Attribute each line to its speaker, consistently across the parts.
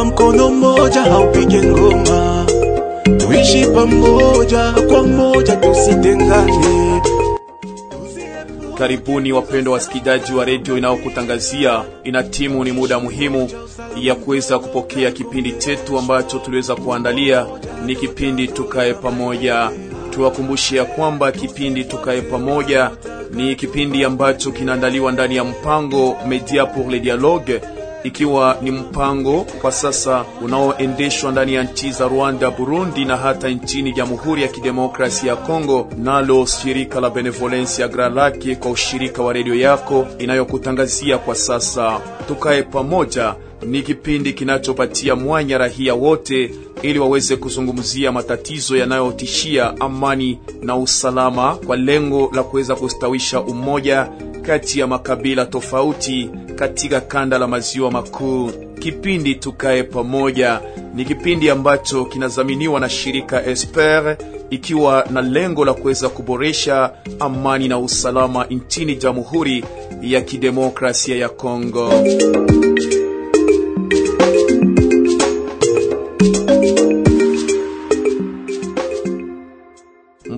Speaker 1: kama mkono mmoja haupige ngoma, tuishi pamoja kwa moja, tusitengane.
Speaker 2: Karibuni wapendwa wasikilizaji wa redio inayokutangazia ina timu. Ni muda muhimu ya kuweza kupokea kipindi chetu ambacho tuliweza kuandalia, ni kipindi tukae pamoja. Tuwakumbushe ya kwamba kipindi tukae pamoja ni kipindi ambacho kinaandaliwa ndani ya mpango Media pour le Dialogue, ikiwa ni mpango kwa sasa unaoendeshwa ndani ya nchi za Rwanda, Burundi na hata nchini Jamhuri ya Kidemokrasia ya Kongo, nalo shirika la Benevolence Grand Lake kwa ushirika wa redio yako inayokutangazia kwa sasa. Tukae pamoja ni kipindi kinachopatia mwanya rahia wote ili waweze kuzungumzia matatizo yanayotishia amani na usalama kwa lengo la kuweza kustawisha umoja kati ya makabila tofauti katika kanda la maziwa makuu. Kipindi tukae pamoja ni kipindi ambacho kinazaminiwa na shirika Esper ikiwa na lengo la kuweza kuboresha amani na usalama nchini Jamhuri ya Kidemokrasia ya Kongo.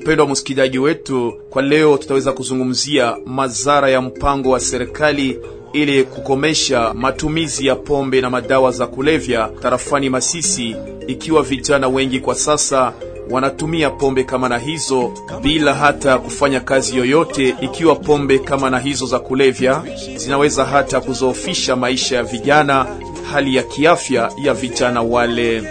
Speaker 2: Mpendwa msikilizaji wetu, kwa leo tutaweza kuzungumzia madhara ya mpango wa serikali ili kukomesha matumizi ya pombe na madawa za kulevya tarafani Masisi, ikiwa vijana wengi kwa sasa wanatumia pombe kama na hizo bila hata kufanya kazi yoyote, ikiwa pombe kama na hizo za kulevya zinaweza hata kuzoofisha maisha ya vijana, hali ya kiafya ya vijana wale.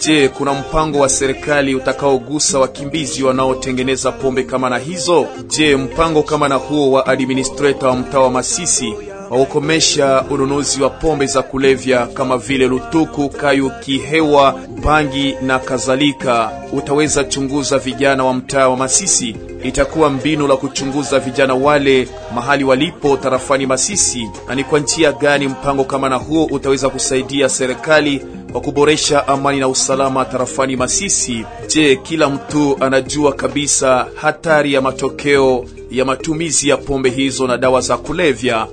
Speaker 2: Je, kuna mpango wa serikali utakaogusa wakimbizi wanaotengeneza pombe kama na hizo? Je, mpango kama na huo wa administrator wa mtaa wa Masisi wa kukomesha ununuzi wa pombe za kulevya kama vile lutuku, kayu, kihewa, bangi na kadhalika utaweza chunguza vijana wa mtaa wa Masisi? Itakuwa mbinu la kuchunguza vijana wale mahali walipo tarafani Masisi, na ni kwa njia gani mpango kama na huo utaweza kusaidia serikali kwa kuboresha amani na usalama tarafani Masisi? Je, kila mtu anajua kabisa hatari ya matokeo ya matumizi ya pombe hizo na dawa za kulevya?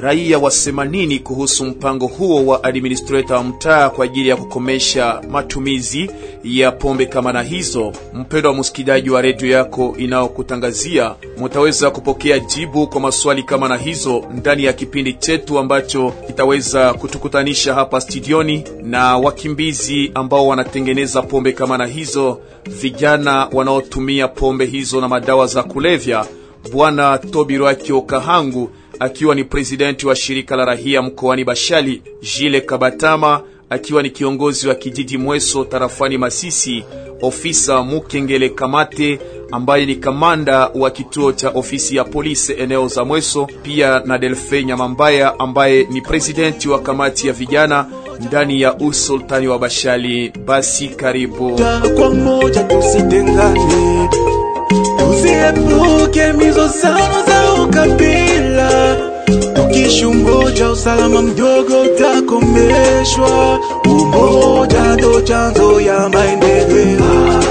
Speaker 2: Raia wasema nini kuhusu mpango huo wa administrator wa mtaa kwa ajili ya kukomesha matumizi ya pombe kama na hizo? Mpendo wa msikilizaji wa redio yako inayokutangazia, mutaweza kupokea jibu kwa maswali kama na hizo ndani ya kipindi chetu ambacho kitaweza kutukutanisha hapa studioni na wakimbizi ambao wanatengeneza pombe kama na hizo, vijana wanaotumia pombe hizo na madawa za kulevya. Bwana Tobirwakio Kahangu akiwa ni presidenti wa shirika la rahia mkoani Bashali, Jile Kabatama akiwa ni kiongozi wa kijiji Mweso tarafani Masisi, ofisa Mukengele Kamate ambaye ni kamanda wa kituo cha ofisi ya polisi eneo za Mweso, pia na Delfe Nyamambaya ambaye ni presidenti wa kamati ya vijana ndani ya usultani wa Bashali. Basi karibu
Speaker 1: kwa moja, tusitengane, tusiepuke mizozano za ukabila usalama mdogo utakomeshwa. Umoja ndo chanzo ya maendeleo.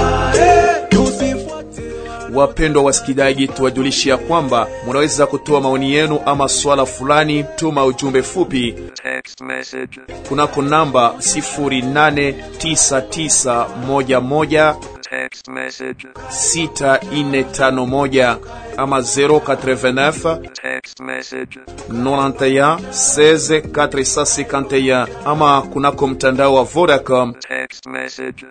Speaker 2: Wapendwa wasikilizaji, tuwajulishe ya kwamba munaweza kutoa maoni yenu ama swala fulani, tuma ujumbe fupi kunako namba 089911
Speaker 3: text message.
Speaker 2: 6451 ama 089
Speaker 3: text message.
Speaker 2: 91 16 451 ama kunako mtandao wa Vodacom.
Speaker 3: Text message.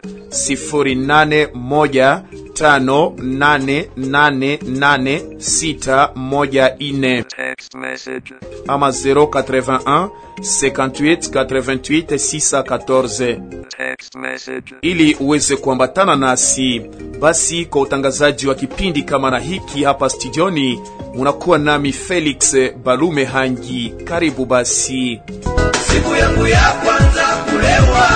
Speaker 2: 0815888614
Speaker 3: text message.
Speaker 2: ama 081 58 88 614
Speaker 3: text message
Speaker 2: ili uweze kuambatana nasi. Basi kwa utangazaji wa kipindi kama na hiki hapa studioni, munakuwa nami Felix Balume Hangi. Karibu basi.
Speaker 4: siku yangu ya kwanza kulewa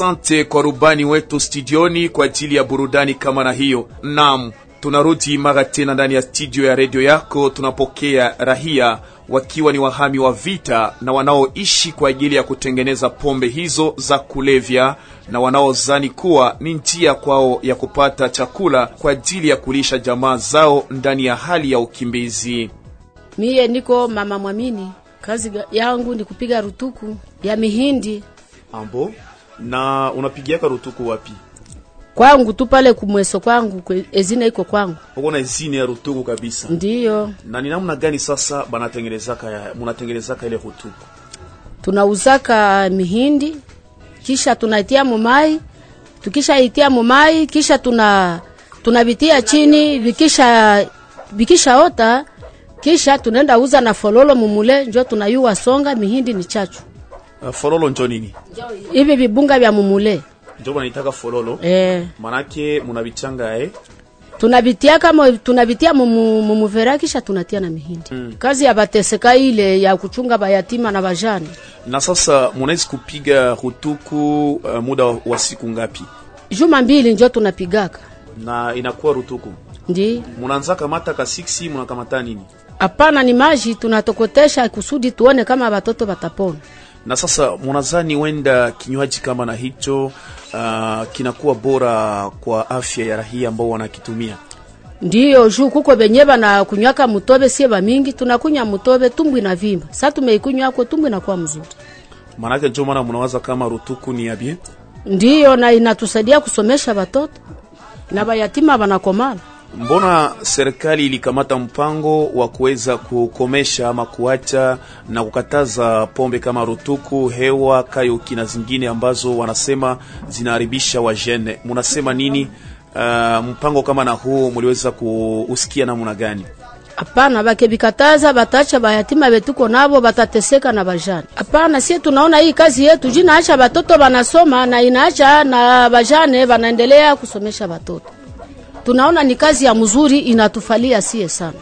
Speaker 2: Asante kwa rubani wetu studioni kwa ajili ya burudani kama na hiyo. Naam, tunarudi mara tena ndani ya studio ya redio yako. Tunapokea rahia wakiwa ni wahami wa vita na wanaoishi kwa ajili ya kutengeneza pombe hizo za kulevya na wanaozani kuwa ni njia kwao ya kupata chakula kwa ajili ya kulisha jamaa zao ndani ya hali ya ukimbizi.
Speaker 5: Miye niko mama Mwamini, kazi yangu ni kupiga rutuku ya mihindi
Speaker 2: Ambo, na unapigiaka rutuku wapi?
Speaker 5: kwangu tu pale kumweso kwangu kwe- ezina iko kwangu,
Speaker 2: Uko na izini ya rutuku kabisa.
Speaker 5: ndiyo
Speaker 2: Na ni namna gani sasa banatengenezaka ya munatengenezaka ile rutuku?
Speaker 5: tunauzaka mihindi, kisha tunaitia mumai, tukishaitia mumai, kisha tuna tunavitia chini, vikisha vikishaota, kisha tunaenda uza na fololo mumule, njo tunayua songa. Mihindi ni chachu,
Speaker 2: Uh, fololo njo nini?
Speaker 5: hivi vibunga vya mumule
Speaker 2: Njo banaitaka fololo.
Speaker 5: eh.
Speaker 2: Manake munabichanga eh?
Speaker 5: tunavitia kama tunavitia mumuvera kisha tunatia na mihindi mm. kazi ya bateseka ile ya kuchunga bayatima na bajane
Speaker 2: Na sasa munawezi kupiga rutuku uh, muda wa- siku ngapi?
Speaker 5: juma mbili njo tunapigaka
Speaker 2: Na inakuwa rutuku.
Speaker 5: ndi
Speaker 2: Munaanza kamata ka 6 munakamata nini?
Speaker 5: hapana ni maji tunatokotesha kusudi tuone kama watoto batapona
Speaker 2: Na sasa mnazani wenda kinywaji kama na hicho uh, kinakuwa bora kwa afya ya rahia ambao wanakitumia.
Speaker 5: ndiyo juu kuko benye bana kunywaka mutobe sie bamingi tunakunya mutobe tumbwi na vimba sa tumeikunywako tumbwi nakuwa mzuri
Speaker 2: Manake njo maana munawaza kama rutuku ni yabie.
Speaker 5: ndiyo na inatusaidia kusomesha batoto na bayatima banakomala
Speaker 2: Mbona serikali ilikamata mpango wa kuweza kukomesha ama kuacha na kukataza pombe kama rutuku, hewa, kayoki na zingine ambazo wanasema zinaharibisha wajene? Munasema nini? Uh, mpango kama na huu muliweza kuusikia namna gani?
Speaker 5: Hapana, bakebikataza batacha bayatima betuko nabo batateseka na bajane. Hapana, sie tunaona hii kazi yetu jinaacha batoto banasoma na inaacha na bajane banaendelea kusomesha batoto. Tunaona ni kazi ya mzuri inatufalia sie sana.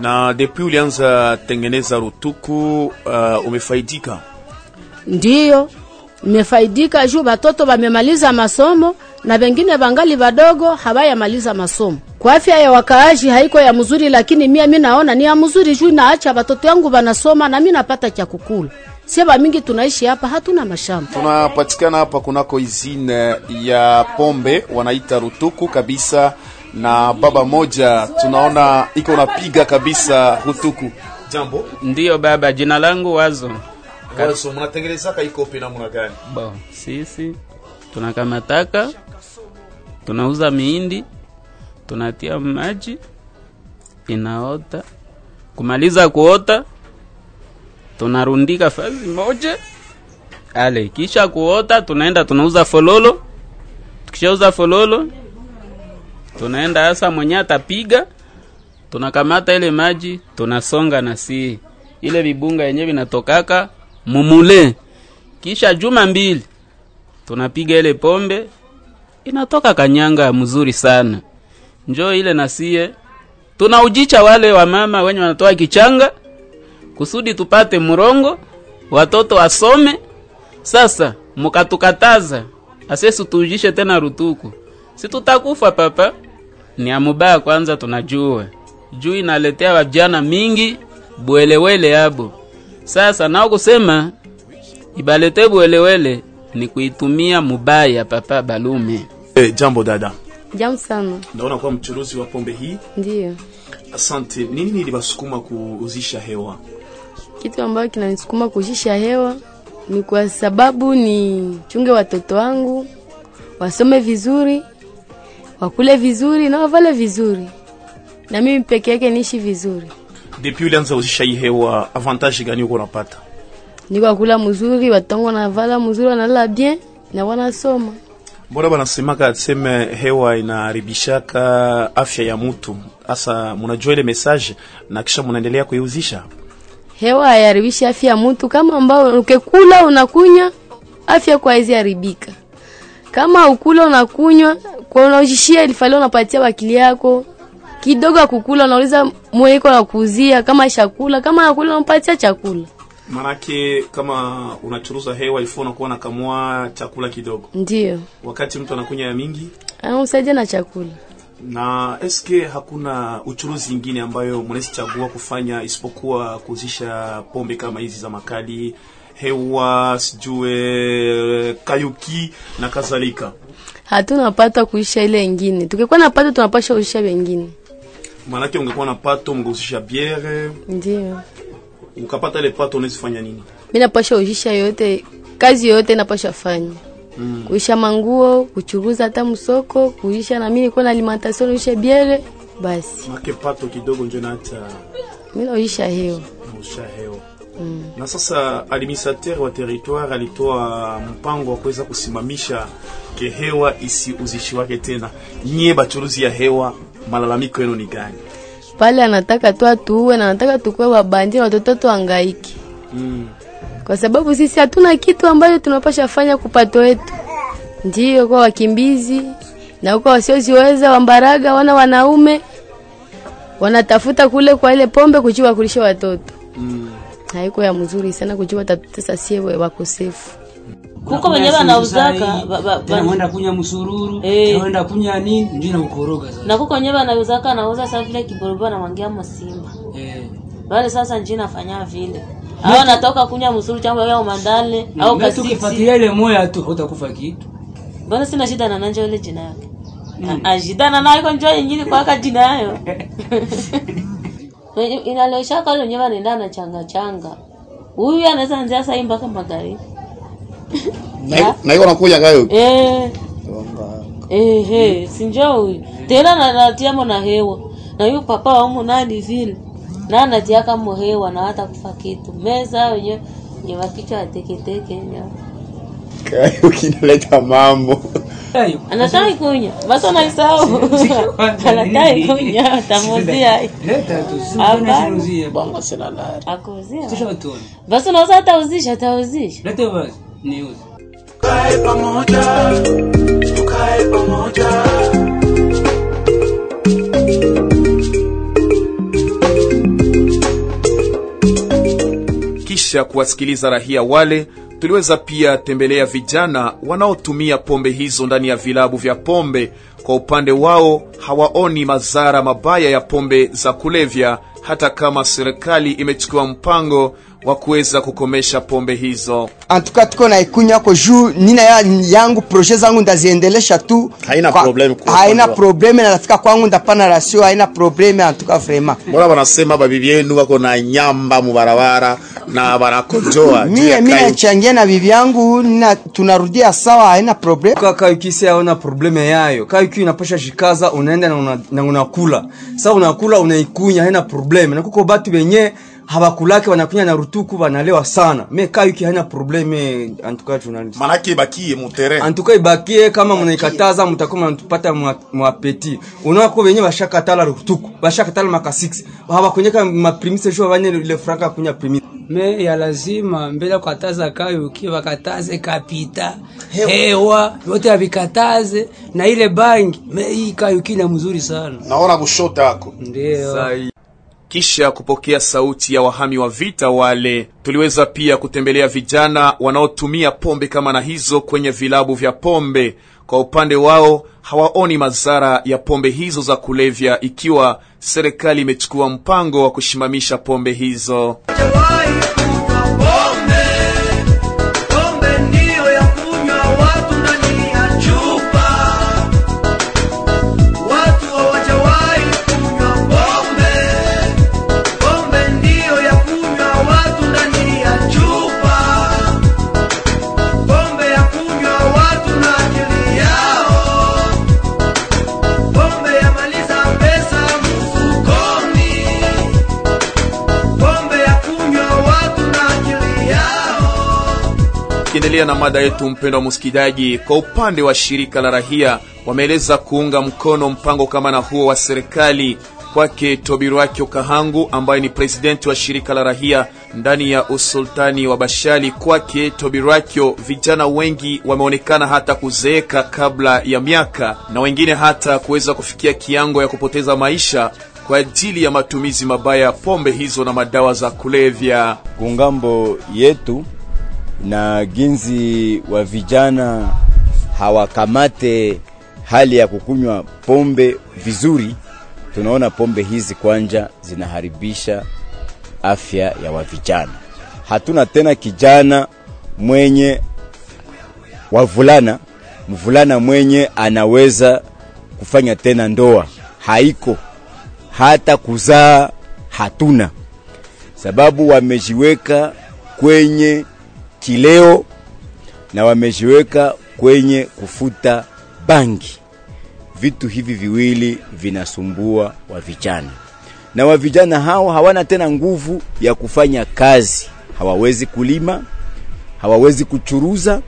Speaker 2: Na depuis ulianza tengeneza rutuku uh, umefaidika?
Speaker 5: Ndiyo mefaidika juu batoto bamemaliza masomo na bengine bangali badogo habayamaliza masomo. Kwa afya ya wakaaji haiko ya mzuri, lakini mia mi naona ni ya mzuri juu naacha batoto yangu banasoma na mi napata cha kukula. Sie bamingi tunaishi hapa, hatuna mashamba.
Speaker 2: Tunapatikana hapa kunako izine ya pombe wanaita rutuku kabisa, na baba moja tunaona iko unapiga kabisa hutuku. Jambo
Speaker 6: Ndiyo baba, jina langu Wazo.
Speaker 2: wazo, mnatengenezaka ikopi namna gani?
Speaker 6: Bo, sisi tunakamataka, tunauza mihindi, tunatia maji, inaota. Kumaliza kuota, tunarundika fazi moja ale, kisha kuota, tunaenda tunauza fololo. Tukishauza fololo, tunaenda hasa mwenye atapiga, tunakamata ile maji, tunasonga na si. Ile vibunga yenye vinatokaka mumule. Kisha juma mbili tunapiga ile pombe inatoka kanyanga mzuri sana. Njoo ile nasie tunaujicha wale wamama wenye wanatoa kichanga kusudi tupate mrongo watoto wasome. Sasa mukatukataza asesi tuujishe tena rutuku. Si tutakufa papa ni amubaya kwanza tunajua juu inaletea vajana mingi bwelewele yabo sasa nao kusema ibalete bwelewele ni kuitumia mubaya papa balume
Speaker 2: hey, jambo dada,
Speaker 7: jambo sana.
Speaker 2: naona kuwa mchuruzi wa pombe hii.
Speaker 7: Ndiyo.
Speaker 2: Asante. Nini nilibasukuma kuuzisha hewa?
Speaker 7: Kitu ambayo kinanisukuma kuuzisha hewa ni kwa sababu ni chunge watoto wangu wasome vizuri, wakule vizuri na wavale vizuri, na mimi peke yake niishi vizuri.
Speaker 2: Depuis ulianza uzisha hii hewa, avantage gani uko unapata?
Speaker 7: Niko kula mzuri, watongo na vala mzuri, wanalala bien na wanasoma.
Speaker 2: Mbona banasemaka seme hewa inaharibishaka afya ya mtu, hasa mnajua ile message na kisha mnaendelea kuiuzisha.
Speaker 7: Hewa haiharibishi afya ya mtu, kama ambao ukekula unakunya afya kwa hizi haribika. Kama ukula unakunywa, kwa unaujishia ilifalio unapatia wakili yako kidogo akukula, kukula, unauliza mweko na kuuzia kama chakula, kama nakula unampatia chakula.
Speaker 2: Manake kama unachuruza hewa ilifo unakuwa nakamua chakula kidogo,
Speaker 7: Ndio
Speaker 2: wakati mtu anakunya ya mingi.
Speaker 7: anamsaidia na chakula.
Speaker 2: Na eske hakuna uchuruzi ingine ambayo mnaweza chagua kufanya isipokuwa kuuzisha pombe kama hizi za makali, hewa, sijue kayuki na kadhalika?
Speaker 7: Hatuna pato kuisha ile ingine, tukikuwa na pato tunapasha kuisha wengine.
Speaker 2: Maanake ungekuwa na pato mngeusisha biere,
Speaker 7: Ndio
Speaker 2: ukapata ile pato unaweza fanya nini?
Speaker 7: Mimi napasha kuisha yote, kazi yote napasha fanya
Speaker 2: Mm.
Speaker 7: kuisha manguo, kuchuruza hata msoko, kuisha na mimi niko na alimentation, kuisha biere basi
Speaker 2: Make pato kidogo njo naacha
Speaker 7: Mimi naisha hewa
Speaker 2: nausha hewa na sasa administrateur wa territoire alitoa mpango wa kuweza kusimamisha ke hewa isiuzishi wake tena. Nyie bachuruzi ya hewa, malalamiko yenu ni gani?
Speaker 7: pale, anataka tu atuue na anataka tukue wabandi na watoto tuangaike
Speaker 2: Mm.
Speaker 7: kwa sababu sisi hatuna kitu ambacho tunapasha fanya kupato wetu. Ndio kwa wakimbizi na kwa wasioziweza wambaraga, wana wanaume wanatafuta kule kwa ile pombe kuchiwa kulisha watoto
Speaker 2: Mm.
Speaker 7: Haiko ya mzuri sana kujua tatutesa sie wakosefu
Speaker 8: kuko wenye wanauzaka ba- ba- ba-
Speaker 9: wenda kunya msururu
Speaker 8: Eh.
Speaker 9: wenda kunya nini ndio nakukoroga sasa.
Speaker 8: Na kuko wenye wanauzaka nauza sasa vile kiboroba na mwangia msimba
Speaker 9: eh.
Speaker 8: Bale sasa nji nafanya vile. Au natoka kunya msuru chamba ya umandale au kasisi
Speaker 9: tukifuatilia ile moya tu hutakufa kitu.
Speaker 8: Bana sina shida na nanja ile jina yake? Mm. shida na nayo njo ingine kwaka jina yayo inaleshaka wale wenyewe wanaenda na changa changa. Huyu anaweza anzia sai mpaka magari
Speaker 10: na hiyo anakuja kayo?
Speaker 8: Eh. Eh eh sinjo huyu tena na natiamo na hewa. Na huyu papa wa umu nani vile na anatiaka mo hewa na hata kufa kitu. Meza wenyewe wenye wakichwa ateketeke
Speaker 10: nyao kinaleta mambo
Speaker 9: Ayo.
Speaker 8: anatai kunya. Basi kunya.
Speaker 10: Bongo sina lari
Speaker 8: basi unaweza atauzisha atauzisha
Speaker 9: leta basi niuze
Speaker 1: Tukae pamoja, tukae pamoja.
Speaker 2: Kisha kuwasikiliza rahia wale, tuliweza pia tembelea vijana wanaotumia pombe hizo ndani ya vilabu vya pombe. Kwa upande wao hawaoni madhara mabaya ya pombe za kulevya, hata kama serikali imechukua mpango wa kuweza kukomesha pombe hizo.
Speaker 11: antuka tuko na ikunywa ko juu. Nina ya, yangu proje zangu ndaziendelesha tu.
Speaker 10: Haina
Speaker 11: Kwa-
Speaker 10: problem kwa
Speaker 11: haina probleme na nafika kwangu ndapana rasio haina probleme antuka vraiment.
Speaker 10: Mbona wanasema babibi yenu wako na nyamba mubarabara na barakojoa
Speaker 11: mie
Speaker 10: mie
Speaker 11: nachangia na bibi yangu na tunarudia sawa haina problem.
Speaker 12: kaka ukisi haona probleme yayo. Kaka ukiwa inapasha shikaza unaenda na una- na unakula. Sa unakula unaikunya haina probleme na kuko batu benye habakulake wanakunya na rutuku banalewa sana. Me kaa uki haina probleme antuka journalist.
Speaker 10: Manake ibakie mutere
Speaker 12: antuka ibakie kama mnaikataza mtakuwa mnatupata mwa- mwapeti unaona ko benye bashakatala rutuku bashakatala maka 6 habakonyeka maprimise jo banye le franka kunya primise.
Speaker 9: Me ya lazima mbele kukataza kayuki wakataze kapita. Hewa. Yote avikataze na ile bangi. Me hii kayuki na mzuri sana.
Speaker 10: Naona kushota yako
Speaker 9: ndio
Speaker 2: Kisha kupokea sauti ya wahami wa vita wale, tuliweza pia kutembelea vijana wanaotumia pombe kama na hizo kwenye vilabu vya pombe. Kwa upande wao hawaoni madhara ya pombe hizo za kulevya, ikiwa serikali imechukua mpango wa kushimamisha pombe hizo.
Speaker 4: Na
Speaker 2: mada yetu, mpendo wa msikilizaji, kwa upande wa shirika la rahia wameeleza kuunga mkono mpango kama na huo wa serikali. Kwake Tobirwakyo Kahangu ambaye ni presidenti wa shirika la rahia ndani ya usultani wa Bashali, kwake Tobirwakyo, vijana wengi wameonekana hata kuzeeka kabla ya miaka na wengine hata kuweza kufikia kiango ya kupoteza maisha kwa ajili ya matumizi mabaya ya pombe hizo na madawa za kulevya.
Speaker 13: kungambo yetu na ginzi wa vijana hawakamate hali ya kukunywa pombe vizuri, tunaona pombe hizi kwanja zinaharibisha afya ya wavijana. Hatuna tena kijana mwenye wavulana, mvulana mwenye anaweza kufanya tena ndoa, haiko. Hata kuzaa hatuna, sababu wamejiweka kwenye kileo na wamejiweka kwenye kufuta bangi. Vitu hivi viwili vinasumbua wa vijana, na wa vijana hao hawana tena nguvu ya kufanya kazi, hawawezi kulima, hawawezi kuchuruza,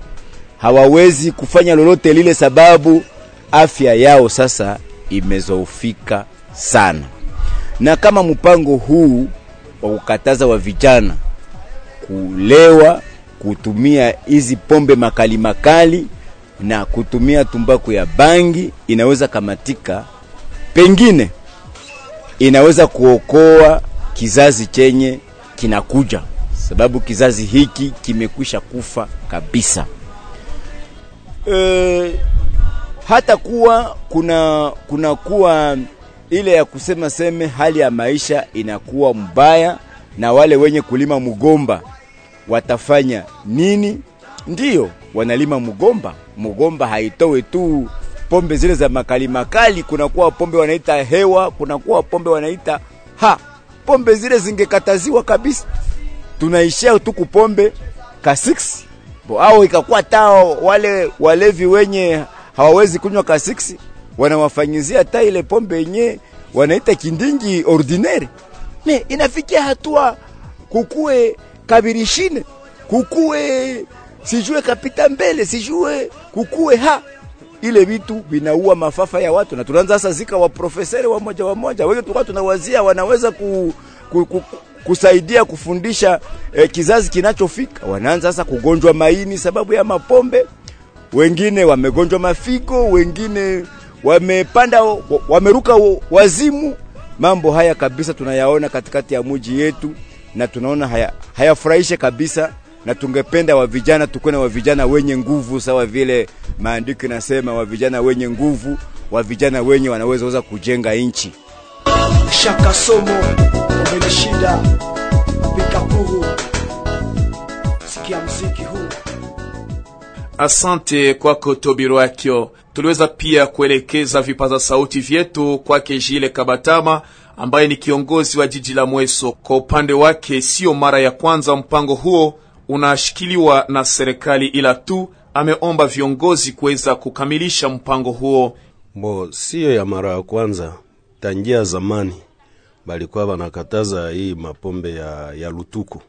Speaker 13: hawawezi kufanya lolote lile, sababu afya yao sasa imezoofika sana. Na kama mpango huu wa kukataza wa vijana kulewa, kutumia hizi pombe makali makali na kutumia tumbaku ya bangi inaweza kamatika, pengine inaweza kuokoa kizazi chenye kinakuja, sababu kizazi hiki kimekwisha kufa kabisa. E, hata kuwa kuna kuna kuwa ile ya kusema seme hali ya maisha inakuwa mbaya, na wale wenye kulima mgomba watafanya nini? Ndiyo, wanalima mugomba. Mugomba haitowe tu pombe zile za makali makali, kunakuwa pombe wanaita hewa, kunakuwa pombe wanaita ha. Pombe zile zingekataziwa kabisa, tunaishia tu kupombe ka 6 bo, au ikakuwa tao wale walevi wenye hawawezi kunywa ka 6 wanawafanyizia hata ile pombe yenye wanaita kindingi ordinaire. Me inafikia hatua kukue kabirishine, kukue sijue kapita mbele, sijue kukue ha ile vitu vinaua mafafa ya watu, na tunaanza sasa zika wa profesori wa moja wa moja, wengi tulikuwa tunawazia wanaweza ku, ku, ku, kusaidia kufundisha eh, kizazi kinachofika. Wanaanza sasa kugonjwa maini sababu ya mapombe, wengine wamegonjwa mafigo, wengine wamepanda wameruka wazimu. Mambo haya kabisa tunayaona katikati ya muji yetu, na tunaona haya hayafurahishe kabisa, na tungependa wa vijana tukuwe na wavijana wenye nguvu, sawa vile maandiko inasema, wavijana wenye nguvu, wa vijana wenye wanawezaweza kujenga nchi.
Speaker 14: Shaka somo ombele shida puru, sikia mziki huu
Speaker 2: Asante kwako Tobirwakyo. Tuliweza pia kuelekeza vipaza sauti vyetu kwake Jile Kabatama ambaye ni kiongozi wa jiji la Mweso. Kwa upande wake, sio mara ya kwanza mpango huo unashikiliwa na serikali, ila tu ameomba viongozi kuweza kukamilisha mpango huo.
Speaker 15: Bo, siyo ya mara ya kwanza, tangia zamani balikuwa banakataza hii mapombe ya, ya lutuku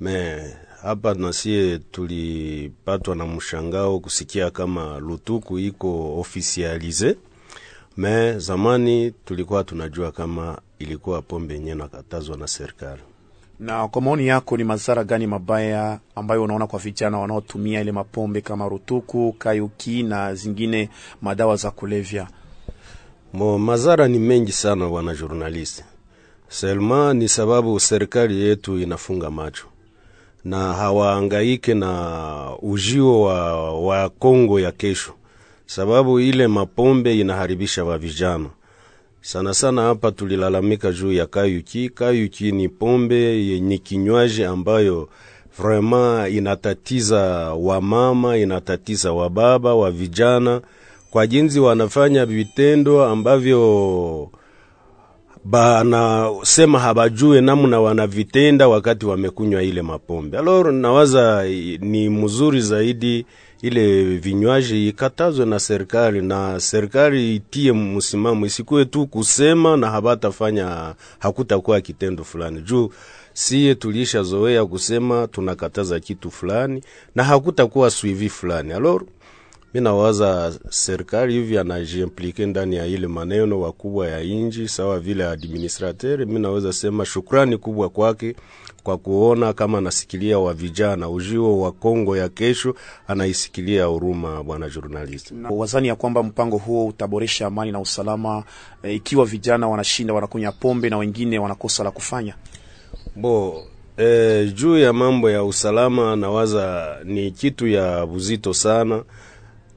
Speaker 15: me hapa nasie tulipatwa na mshangao kusikia kama lutuku iko ofisialize me zamani tulikuwa tunajua kama ilikuwa pombe yenyewe nakatazwa na serikali.
Speaker 2: Na kwa maoni yako, ni madhara gani mabaya ambayo unaona kwa vijana wanaotumia ile mapombe kama rutuku, kayuki na zingine madawa za kulevya?
Speaker 15: Mo, mazara ni mengi sana, bwana journalist. Selma ni sababu serikali yetu inafunga macho na hawaangaike na ujio wa, wa Kongo ya kesho, sababu ile mapombe inaharibisha wa vijana sana sana. Hapa tulilalamika juu ya kayuki. Kayuki ni pombe, ni kinywaji ambayo vraiment inatatiza wamama, inatatiza wababa, wa vijana kwa jinsi wanafanya vitendo ambavyo banasema habajue namna wanavitenda wakati wamekunywa ile mapombe. Alors nawaza ni mzuri zaidi ile vinywaji ikatazwe na serikali, na serikali itie msimamo, isikuwe tu kusema na habatafanya, hakutakuwa kitendo fulani juu siye tulisha zoea kusema tunakataza kitu fulani na hakutakuwa suivi fulani. Alors mi nawaza serikali hivi anajiimplike ndani ya ile maneno wakubwa ya inji sawa vile administrateur. Mi naweza sema shukrani kubwa kwake kwa kuona kama anasikilia wa vijana ujio wa Kongo ya kesho, anaisikilia huruma, bwana journalist.
Speaker 2: Wazani ya kwamba mpango huo utaboresha amani na usalama e, ikiwa vijana wanashinda wanakunywa pombe na wengine wanakosa la kufanya
Speaker 15: bo e, juu ya mambo ya usalama nawaza ni kitu ya buzito sana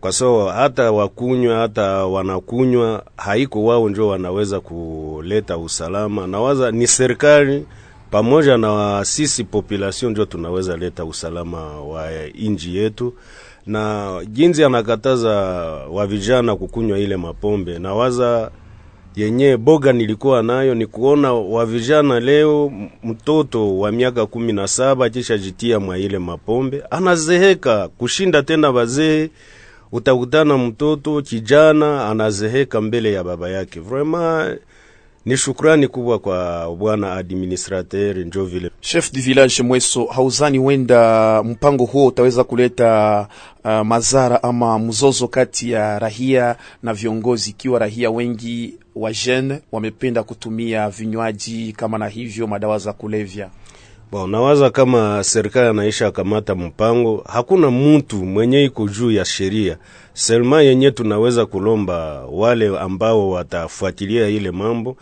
Speaker 15: kwa sababu hata wakunywa hata wanakunywa haiko wao njo wanaweza kuleta usalama. Nawaza ni serikali pamoja na sisi population njo tunaweza leta usalama wa inji yetu, na jinsi anakataza wa vijana kukunywa ile mapombe, nawaza yenye boga nilikuwa nayo ni kuona wa vijana leo, mtoto wa miaka kumi na saba kisha mwa ile mapombe anazeheka kushinda tena wazee. utakutana mtoto kijana anazeheka mbele ya baba yake. Vraiment ni shukrani kubwa kwa bwana administrateur njo vile
Speaker 2: chef du village Mweso, hauzani wenda mpango huo utaweza kuleta uh, mazara ama mzozo kati ya rahia na viongozi, ikiwa rahia wengi wa jeune wamependa kutumia vinywaji kama na hivyo madawa za kulevya.
Speaker 15: Bon, nawaza kama serikali anaisha kamata mpango, hakuna mtu mwenye iko juu ya sheria. Selma yenye tunaweza kulomba wale ambao watafuatilia ile mambo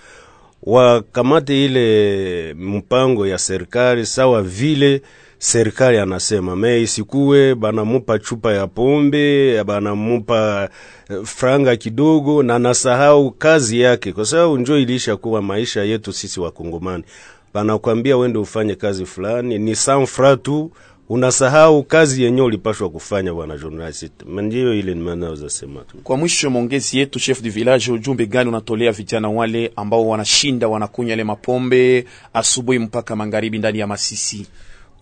Speaker 15: wakamate ile mpango ya serikali sawa vile serikali anasema, me isikuwe banamupa chupa ya pombe, banamupa eh, franga kidogo na nasahau kazi yake, kwa sababu njo iliisha kuwa maisha yetu sisi Wakongomani. Banakwambia wende ufanye kazi fulani ni sanfra tu, unasahau kazi yenye ulipashwa kufanya, bwana journalist. Ndio ile nimenaweza sema tu.
Speaker 2: Kwa mwisho maongezi yetu, chef du village, ujumbe gani unatolea vijana wale ambao wanashinda wanakunywa ile mapombe asubuhi mpaka magharibi ndani ya Masisi?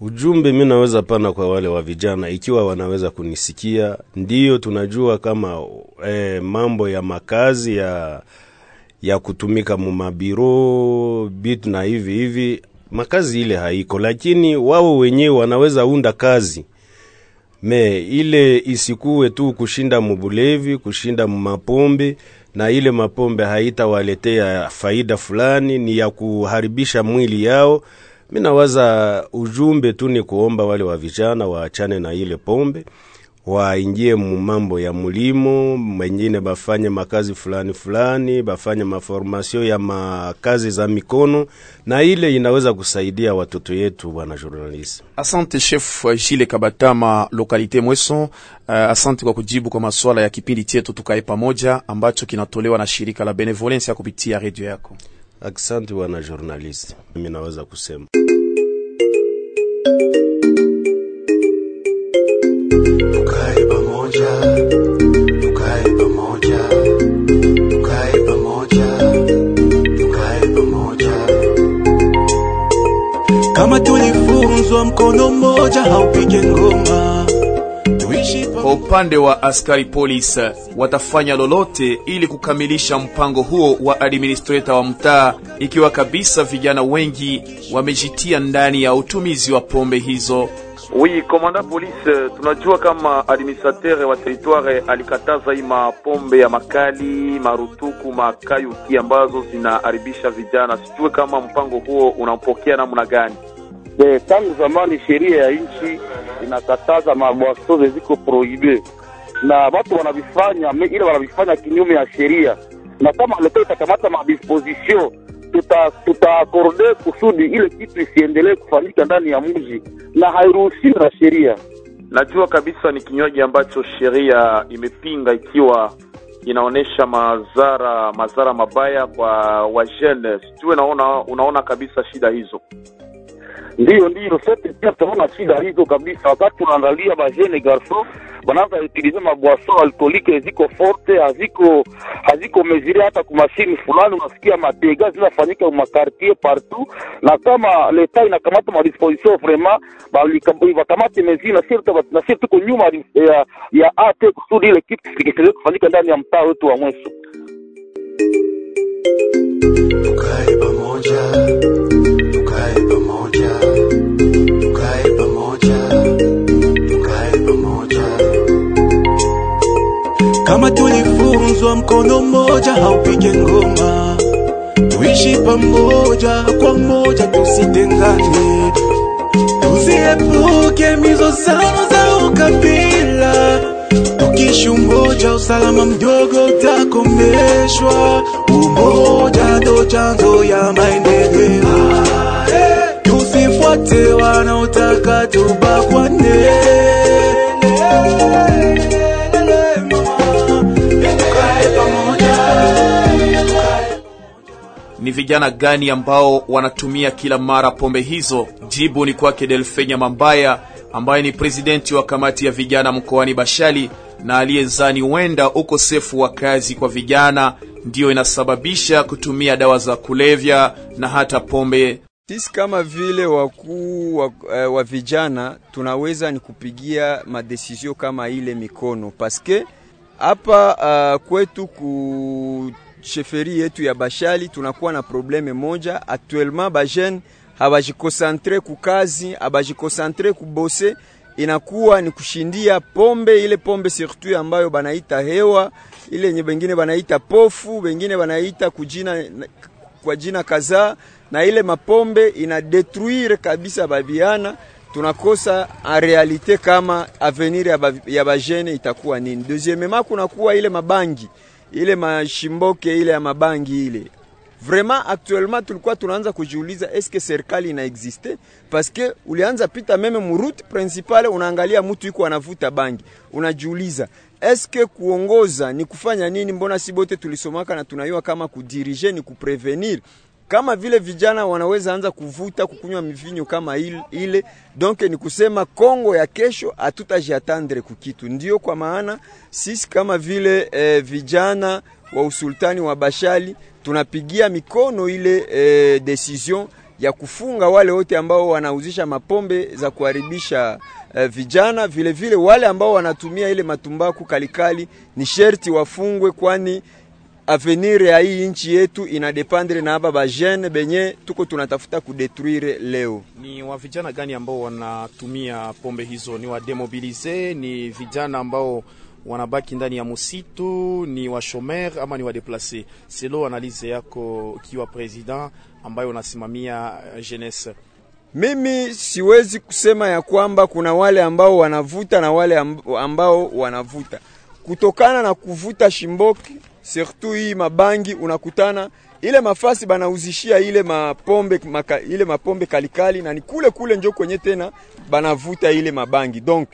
Speaker 15: Ujumbe mi naweza pana kwa wale wa vijana, ikiwa wanaweza kunisikia, ndiyo tunajua kama eh, mambo ya makazi ya ya kutumika mumabiro bitu na hivi hivi, makazi ile haiko, lakini wao wenyewe wanaweza unda kazi me ile isikuwe tu kushinda mubulevi, kushinda mumapombe, na ile mapombe haitawaletea faida fulani, ni ya kuharibisha mwili yao. Mi nawaza ujumbe tu ni kuomba wale wa vijana waachane na ile pombe waingie mu mambo ya mulimo, wengine bafanye makazi fulani fulani, bafanye maformasio ya makazi za mikono, na ile inaweza kusaidia watoto yetu, bwana journalist.
Speaker 2: Asante chef Jile Kabatama, lokalite Mweso. Uh, asante kwa kujibu kwa maswala ya kipindi chetu tukae pamoja ambacho kinatolewa na shirika la Benevolence ya kupitia redio yako.
Speaker 15: Asante bwana journalist, mimi naweza kusema
Speaker 1: tulifunzwa mkono mmoja haupige ngoma,
Speaker 2: Kwa upande wa askari polisi watafanya lolote ili kukamilisha mpango huo wa administrator wa mtaa, ikiwa kabisa vijana wengi wamejitia ndani ya utumizi wa pombe hizo.
Speaker 16: Oui, komanda polisi, tunajua kama administrateur wa territoire alikataza hii mapombe ya makali, marutuku, makayuki ambazo zinaharibisha vijana. Sijue kama mpango huo unampokea namna gani?
Speaker 17: Eh, tangu zamani sheria ya nchi inakataza mabwasoze ziko prohibe na watu wanavifanya ile wanavifanya kinyume ya sheria, na kama leta itakamata madisposition tuta tutaakorde kusudi ile kitu isiendelee kufanyika ndani ya mji na hairuhusiwi na sheria.
Speaker 16: Najua kabisa ni kinywaji ambacho sheria imepinga, ikiwa inaonyesha madhara madhara mabaya kwa wajene. Sijue naona unaona kabisa shida hizo.
Speaker 17: Ndiyo, ndiyo, sote pia tunaona shida hizo kabisa. Wakati tunaangalia bajene garso wanaanza utilize mabwaso alkolike ziko forte, haziko haziko mezire hata kumashini fulani, unasikia madega zinafanyika makartier partout, na kama leta inakamata madisposition vraiment bakamate mezire, na sisi tuko nyuma ya, ya ate kusudi ile kitu kisiweze kufanyika ndani ya mtaa wetu wa Mweso.
Speaker 1: tukae pamoja, tukae tulifunzwa mkono mmoja haupige ngoma tuishi pamoja kwa moja tusitengane. Tusiepuke mizozano za ukabila tukishi umoja usalama mdogo utakomeshwa. Umoja ndo chanzo ya maendeleo tusifuate wanaotaka tubakwane
Speaker 2: ni vijana gani ambao wanatumia kila mara pombe hizo? Jibu ni kwake Delfenya Mambaya ambaye ni presidenti wa kamati ya vijana mkoani Bashali na aliyezani huenda ukosefu wa kazi kwa vijana ndiyo inasababisha kutumia dawa za kulevya na hata pombe.
Speaker 18: Sisi kama vile wakuu wa, eh, wa vijana tunaweza ni kupigia madesizio kama ile mikono. Paske hapa uh, kwetu ku sheferi yetu ya Bashali tunakuwa na probleme moja. Actuellement, bajene habajikosantre kukazi, habajikosantre kubose, inakuwa ni kushindia pombe, ile pombe surtout ambayo banaita hewa ile yenye bengine banaita pofu, bengine banaita kujina kwa jina kadhaa, na ile mapombe ina detruire kabisa babiana tunakosa en realite kama avenir ya, ba, bajene itakuwa nini. Deuxièmement kunakuwa ile mabangi ile mashimboke ile ya mabangi ile. Vraiment actuellement tulikuwa tunaanza kujiuliza eske serikali ina existe? Paske ulianza pita meme muruti principale unaangalia mtu iko anavuta bangi. Unajiuliza eske kuongoza ni kufanya nini mbona si bote tulisomaka na tunayua kama kudirige ni kuprevenir kama vile vijana wanaweza anza kuvuta kukunywa mivinyo kama ile, ile donc ni kusema Kongo ya kesho hatutajiatandre kukitu. Ndio kwa maana sisi kama vile eh, vijana wa usultani wa Bashali tunapigia mikono ile eh, decision ya kufunga wale wote ambao wanauzisha mapombe za kuharibisha uh, vijana. Vile vile wale ambao wanatumia ile matumbaku kalikali ni sherti wafungwe, kwani avenir ya hii nchi yetu inadependre na haba bajene benye tuko tunatafuta kudetruire leo.
Speaker 2: Ni wa vijana gani ambao wanatumia pombe hizo? Ni wa demobilize? Ni vijana ambao wanabaki ndani ya msitu? Ni wa shomer ama ni wa deplace? Selo analize yako ukiwa president ambayo unasimamia jeunesse.
Speaker 18: Mimi siwezi kusema ya kwamba kuna wale ambao wanavuta na wale ambao wanavuta kutokana na kuvuta shimboki surtout hii mabangi unakutana ile mafasi banauzishia ile mapombe maka, ile mapombe kalikali na ni kule kule njo kwenye tena banavuta ile mabangi donc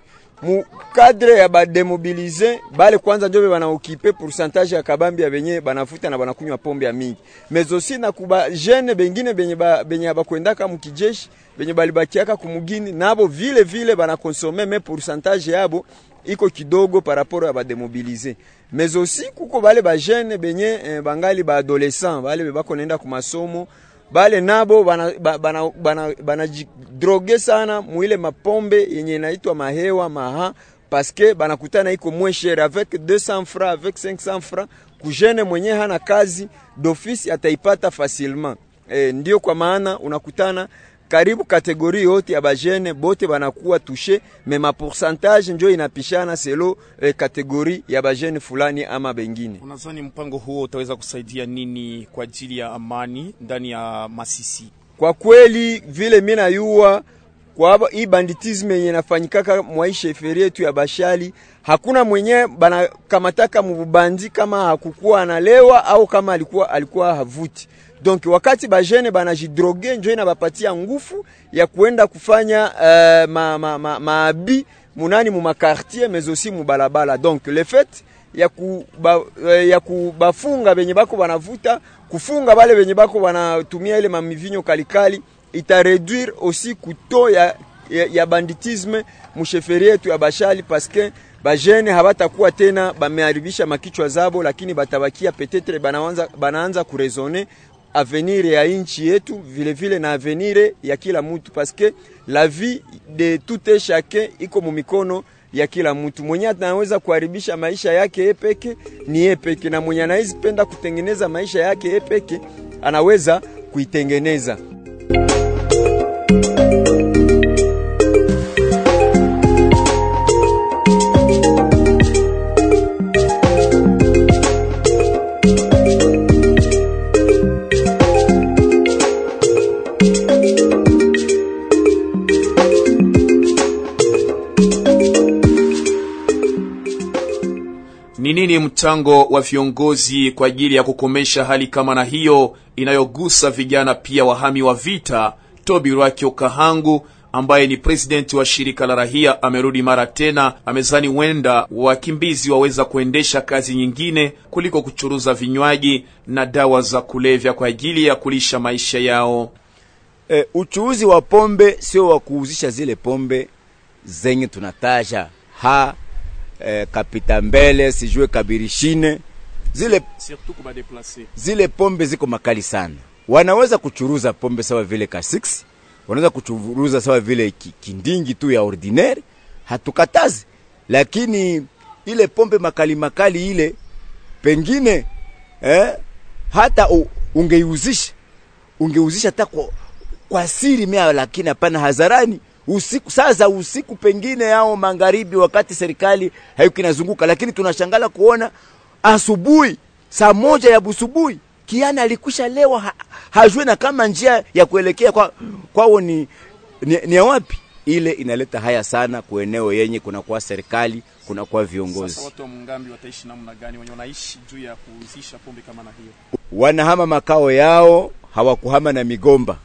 Speaker 18: mu cadre ya bademobilize bale kwanza njo banaokipe pourcentage ya kabambi ya benye banafuta na banakunywa pombe ya mingi. Mezosi na kuba jeune bengine benye ba, benye abakwendaka mukijeshi benye balibakiaka kumugini nabo vile vile banakonsome me pourcentage yabo iko kidogo par rapport ya bademobilize mezosi kuko bale bajene benye eh, bangali baadolescent bale bebako nenda ku masomo bale nabo banajidroge bana, bana, bana, sana mwile mapombe yenye inaitwa mahewa maha paske banakutana iko moins avec 200 francs avec 500 francs. Kujene mwenye hana kazi d'office ataipata facilement. E, ndio kwa maana unakutana karibu kategori yote ya bajene bote banakuwa tushe me pourcentage njo inapishana selo eh, kategori ya bajene fulani ama bengine.
Speaker 2: Unadhani mpango huo utaweza kusaidia nini kwa ajili ya amani ndani ya Masisi?
Speaker 18: Kwa kweli vile mimi nayua kwa hii banditisme yenye nafanyikaka mwa feri yetu ya Bashali, hakuna mwenye banakamataka mubandi kama hakukuwa analewa au kama alikuwa alikuwa havuti donc wakati bajene banajidroge njo inabapatia ngufu ya kuenda kufanya uh, ma, ma, ma, maabi munani mu makartier mais aussi mu balabala. Donc le fait ya kuba, uh, ya kubafunga benye bako banavuta kufunga bale benye bako banatumia ile mamivinyo kalikali itareduire aussi kuto ya, ya, ya banditisme musheferi yetu ya Bashali paske bajene habatakuwa tena bameharibisha makichwa zabo, lakini batabakia petetre banaanza, banaanza kurezone avenir ya inchi yetu vilevile vile na avenir ya kila mutu paske la vie de tute chacun iko mu mikono ya kila mtu. Mwenye anaweza kuharibisha maisha yake yeye peke ni yeye peke, na mwenye anaweza kutengeneza maisha yake yeye peke anaweza kuitengeneza.
Speaker 2: Ni nini mchango wa viongozi kwa ajili ya kukomesha hali kama na hiyo inayogusa vijana pia wahami wa vita? Tobi Rwakio Kahangu ambaye ni presidenti wa shirika la rahia amerudi mara tena, amezani wenda wakimbizi waweza kuendesha kazi nyingine kuliko kuchuruza vinywaji na dawa za kulevya kwa ajili ya kulisha maisha yao.
Speaker 13: E, uchuuzi wa pombe sio wa kuuzisha zile pombe zenye tunataja ha e, kapita mbele sijue kabirishine zile, zile pombe ziko makali sana. Wanaweza kuchuruza pombe sawa vile ka 6 wanaweza kuchuruza sawa vile kindingi tu ya ordinaire, hatukatazi, lakini ile pombe makali makali ile pengine eh, hata u, ungeiuzisha ungeuzisha hata kwa, kwa siri mea, lakini hapana hadharani usiku, saa za usiku pengine ao magharibi, wakati serikali haiko inazunguka, lakini tunashangala kuona asubuhi saa moja ya busubuhi kiana alikwisha lewa ha, hajue na kama njia ya kuelekea kwa kwao ni, ni, ni wapi. Ile inaleta haya sana kwa eneo yenye kunakuwa serikali kunakuwa viongozi
Speaker 2: Sasa watu wa Mungambi wataishi namna gani wenye wanaishi juu ya kuuzisha pombe kama na hiyo?
Speaker 13: wanahama makao yao, hawakuhama na migomba,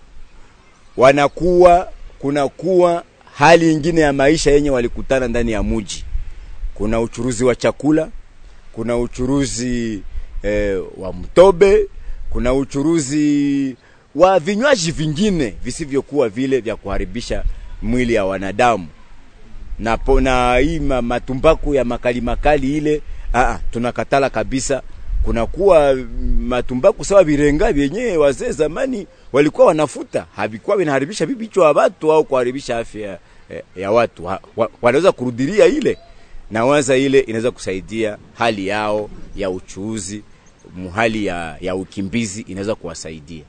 Speaker 13: wanakuwa kunakuwa hali ingine ya maisha yenye walikutana ndani ya muji. Kuna uchuruzi wa chakula, kuna uchuruzi eh, wa mtobe, kuna uchuruzi wa vinywaji vingine visivyokuwa vile vya kuharibisha mwili ya wanadamu na, na hii matumbaku ya makali makali ile aa, tunakatala kabisa. Kunakuwa matumbaku sawa virenga vyenyewe wazee zamani walikuwa wanafuta, havikuwa vinaharibisha vichwa vya watu au kuharibisha afya ya, ya watu ha, wa, wanaweza kurudilia ile na waza ile inaweza kusaidia hali yao ya uchuuzi muhali ya, ya ukimbizi inaweza kuwasaidia.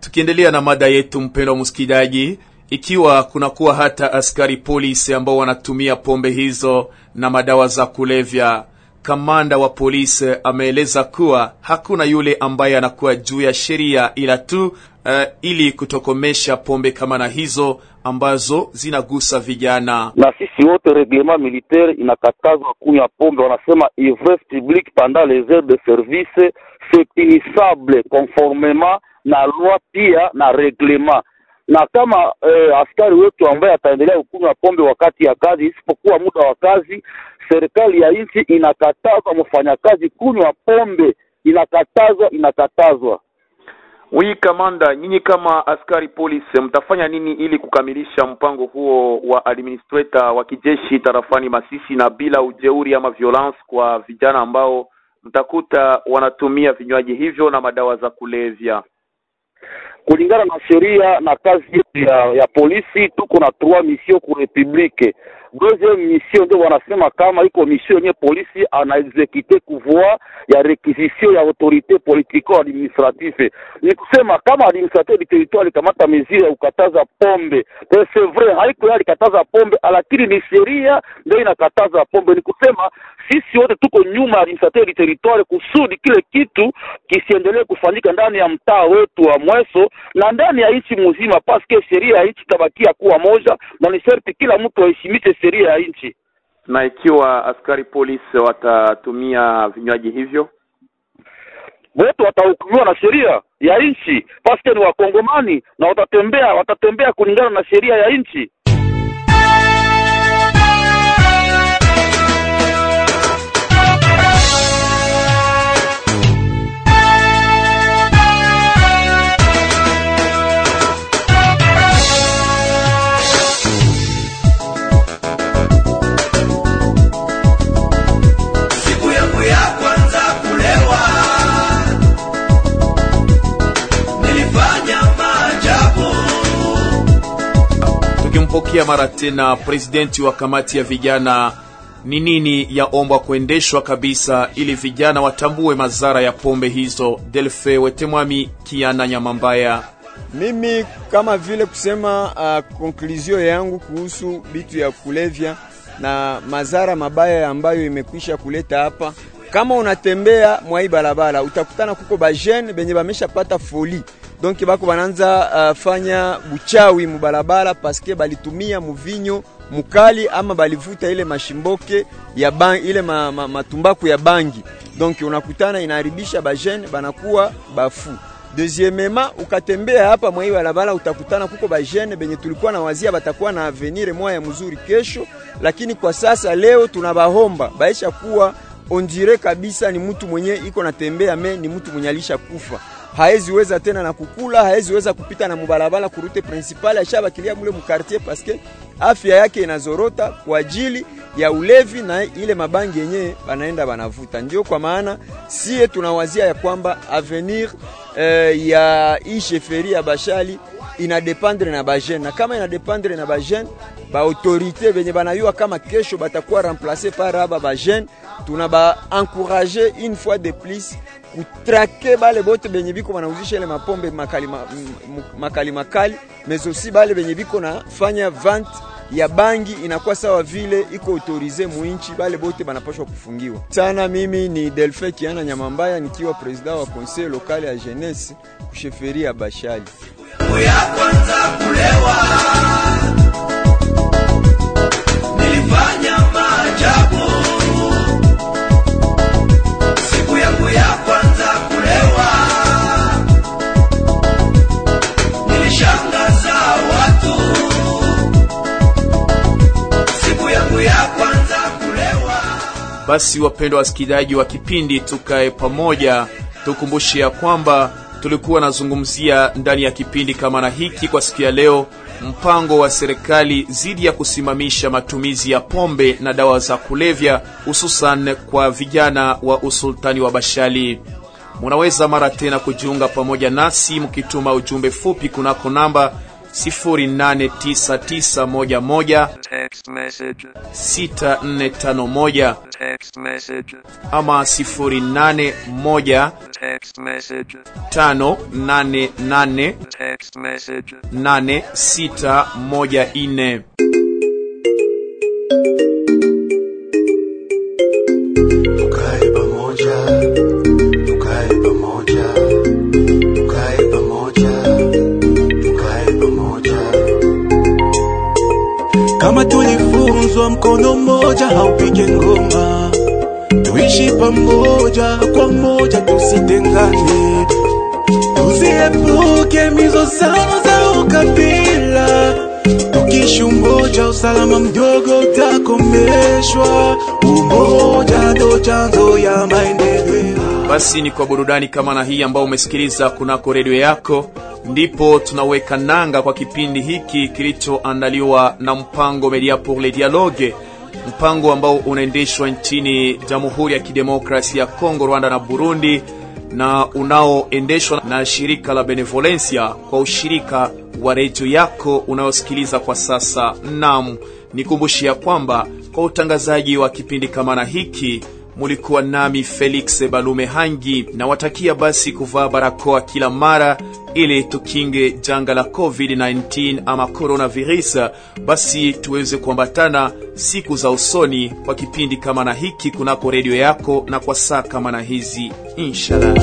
Speaker 2: Tukiendelea na mada yetu, mpendwa msikilizaji, ikiwa kunakuwa hata askari polisi ambao wanatumia pombe hizo na madawa za kulevya, kamanda wa polisi ameeleza kuwa hakuna yule ambaye anakuwa juu ya sheria ila tu uh, ili kutokomesha pombe kama na hizo ambazo zinagusa vijana.
Speaker 17: na sisi wote reglement militaire inakatazwa kunywa pombe. Wanasema ivresse publique pendant les heures de service c'est punissable conformément na loi pia na reglement. Na kama eh, askari wetu ambaye ataendelea kukunywa pombe wakati ya kazi, isipokuwa muda wa kazi, serikali ya nchi inakatazwa mfanyakazi kunywa pombe, inakatazwa, inakatazwa.
Speaker 16: Wi kamanda, nyinyi kama askari polisi mtafanya nini ili kukamilisha mpango huo wa administrator wa kijeshi tarafani Masisi na bila ujeuri ama violence kwa vijana ambao mtakuta wanatumia vinywaji hivyo na madawa za kulevya?
Speaker 17: kulingana na sheria na kazi ya, ya polisi tuko na trois mission ku republique deuxième mission ndio wanasema kama iko mission yenye polisi anaexekute kuvua ya requisition ya autorité politico administrative. Ni kusema kama administrateur du territoire alikamata mesure ya kukataza pombe. Eh, c'est vrai haiko yeye alikataza pombe lakini ni sheria ndio inakataza pombe. Ni kusema sisi wote tuko nyuma ya administrateur du territoire kusudi kile kitu kisiendelee kufanyika ndani ya mtaa wetu wa Mweso na ndani ya nchi mzima, paske sheria ya nchi tabakia kuwa moja, na ni sharti kila mtu aheshimishe sheria ya nchi.
Speaker 16: Na ikiwa askari polisi watatumia vinywaji hivyo,
Speaker 17: wote watahukumiwa na sheria ya nchi, paske ni Wakongomani na watatembea watatembea kulingana na sheria ya nchi.
Speaker 2: Tukimpokea mara tena presidenti wa kamati ya vijana, ni nini yaombwa kuendeshwa kabisa ili vijana watambue madhara ya pombe hizo? Delfe Wetemwami Kiana Nyamambaya.
Speaker 18: Mimi kama vile kusema uh, yangu kuhusu bitu ya kulevya na madhara mabaya ambayo imekwisha kuleta hapa. Kama unatembea mwai barabara utakutana kuko bajene benye bameshapata foli donc bako bananza uh, fanya buchawi mubarabara paske balitumia muvinyo mukali ama balivuta ile mashimboke ya bang, ile ma, ma, matumbaku ya bangi. Donc unakutana inaharibisha bajene banakuwa bafu deuxièmement ukatembea hapa mwa hii barabara utakutana kuko bajene benye tulikuwa na wazia batakuwa na avenir moya mzuri kesho, lakini kwa sasa leo tunabahomba. Baisha kuwa ondire kabisa ni mtu mwenye iko natembea me ni mtu mwenye alisha kufa haezi weza tena na kukula, haeziweza kupita na mubalabala kurute principal, ashabakilia mule mukartier paske afya yake inazorota kwa ajili ya ulevi na ile mabangi yenyewe banaenda banavuta. Ndio kwa maana sie tunawazia ya kwamba avenir eh, ya hii sheferi ya Bashali inadependre na bajene, na kama inadependre na bajene ba autorite benye banayua kama kesho batakuwa remplace par aba bajene, tuna ba encourager une fois de plus kutrake bale bote benye biko banauzisha ile mapombe makali ma, makali makali mezosi bale benye biko nafanya vente ya bangi inakuwa sawa vile iko autorize muinchi, bale bote banapashwa kufungiwa sana. Mimi ni Delfe Kiana Nyamambaya nikiwa president wa conseil local ya jeunesse kusheferi ya Bashali.
Speaker 4: nilifanya maajabu
Speaker 2: Basi wapendwa wasikilizaji wa kipindi Tukae Pamoja, tukumbushe ya kwamba tulikuwa nazungumzia ndani ya kipindi kama na hiki kwa siku ya leo mpango wa serikali dhidi ya kusimamisha matumizi ya pombe na dawa za kulevya hususan kwa vijana wa usultani wa Bashali. Munaweza mara tena kujiunga pamoja nasi mkituma ujumbe fupi kunako namba 089911
Speaker 3: Text message.
Speaker 2: 6451
Speaker 3: Text message.
Speaker 2: ama 081
Speaker 3: Text message.
Speaker 2: 588
Speaker 3: Text message.
Speaker 2: 8614
Speaker 1: tulifunzwa mkono mmoja haupige ngoma, tuishi pamoja kwa moja, tusitengane, tuziepuke mizozano za ukabila. Tukishi umoja, usalama mdogo utakomeshwa. Umoja ndo chanzo ya maendeleo.
Speaker 2: Basi ni kwa burudani kama na hii ambao umesikiliza kunako redio yako, ndipo tunaweka nanga kwa kipindi hiki kilichoandaliwa na mpango Media pour le Dialogue, mpango ambao unaendeshwa nchini Jamhuri ya Kidemokrasia ya Kongo, Rwanda na Burundi na unaoendeshwa na shirika la Benevolencia kwa ushirika wa redio yako unayosikiliza kwa sasa. Nam, nikumbushia kwamba kwa utangazaji wa kipindi kama na hiki mulikuwa nami Felix Balume Hangi, na watakia basi kuvaa barakoa kila mara ili tukinge janga la COVID-19 ama coronavirus, basi tuweze kuambatana siku za usoni kwa kipindi kama na hiki kunako redio yako na kwa saa kama na hizi, inshallah.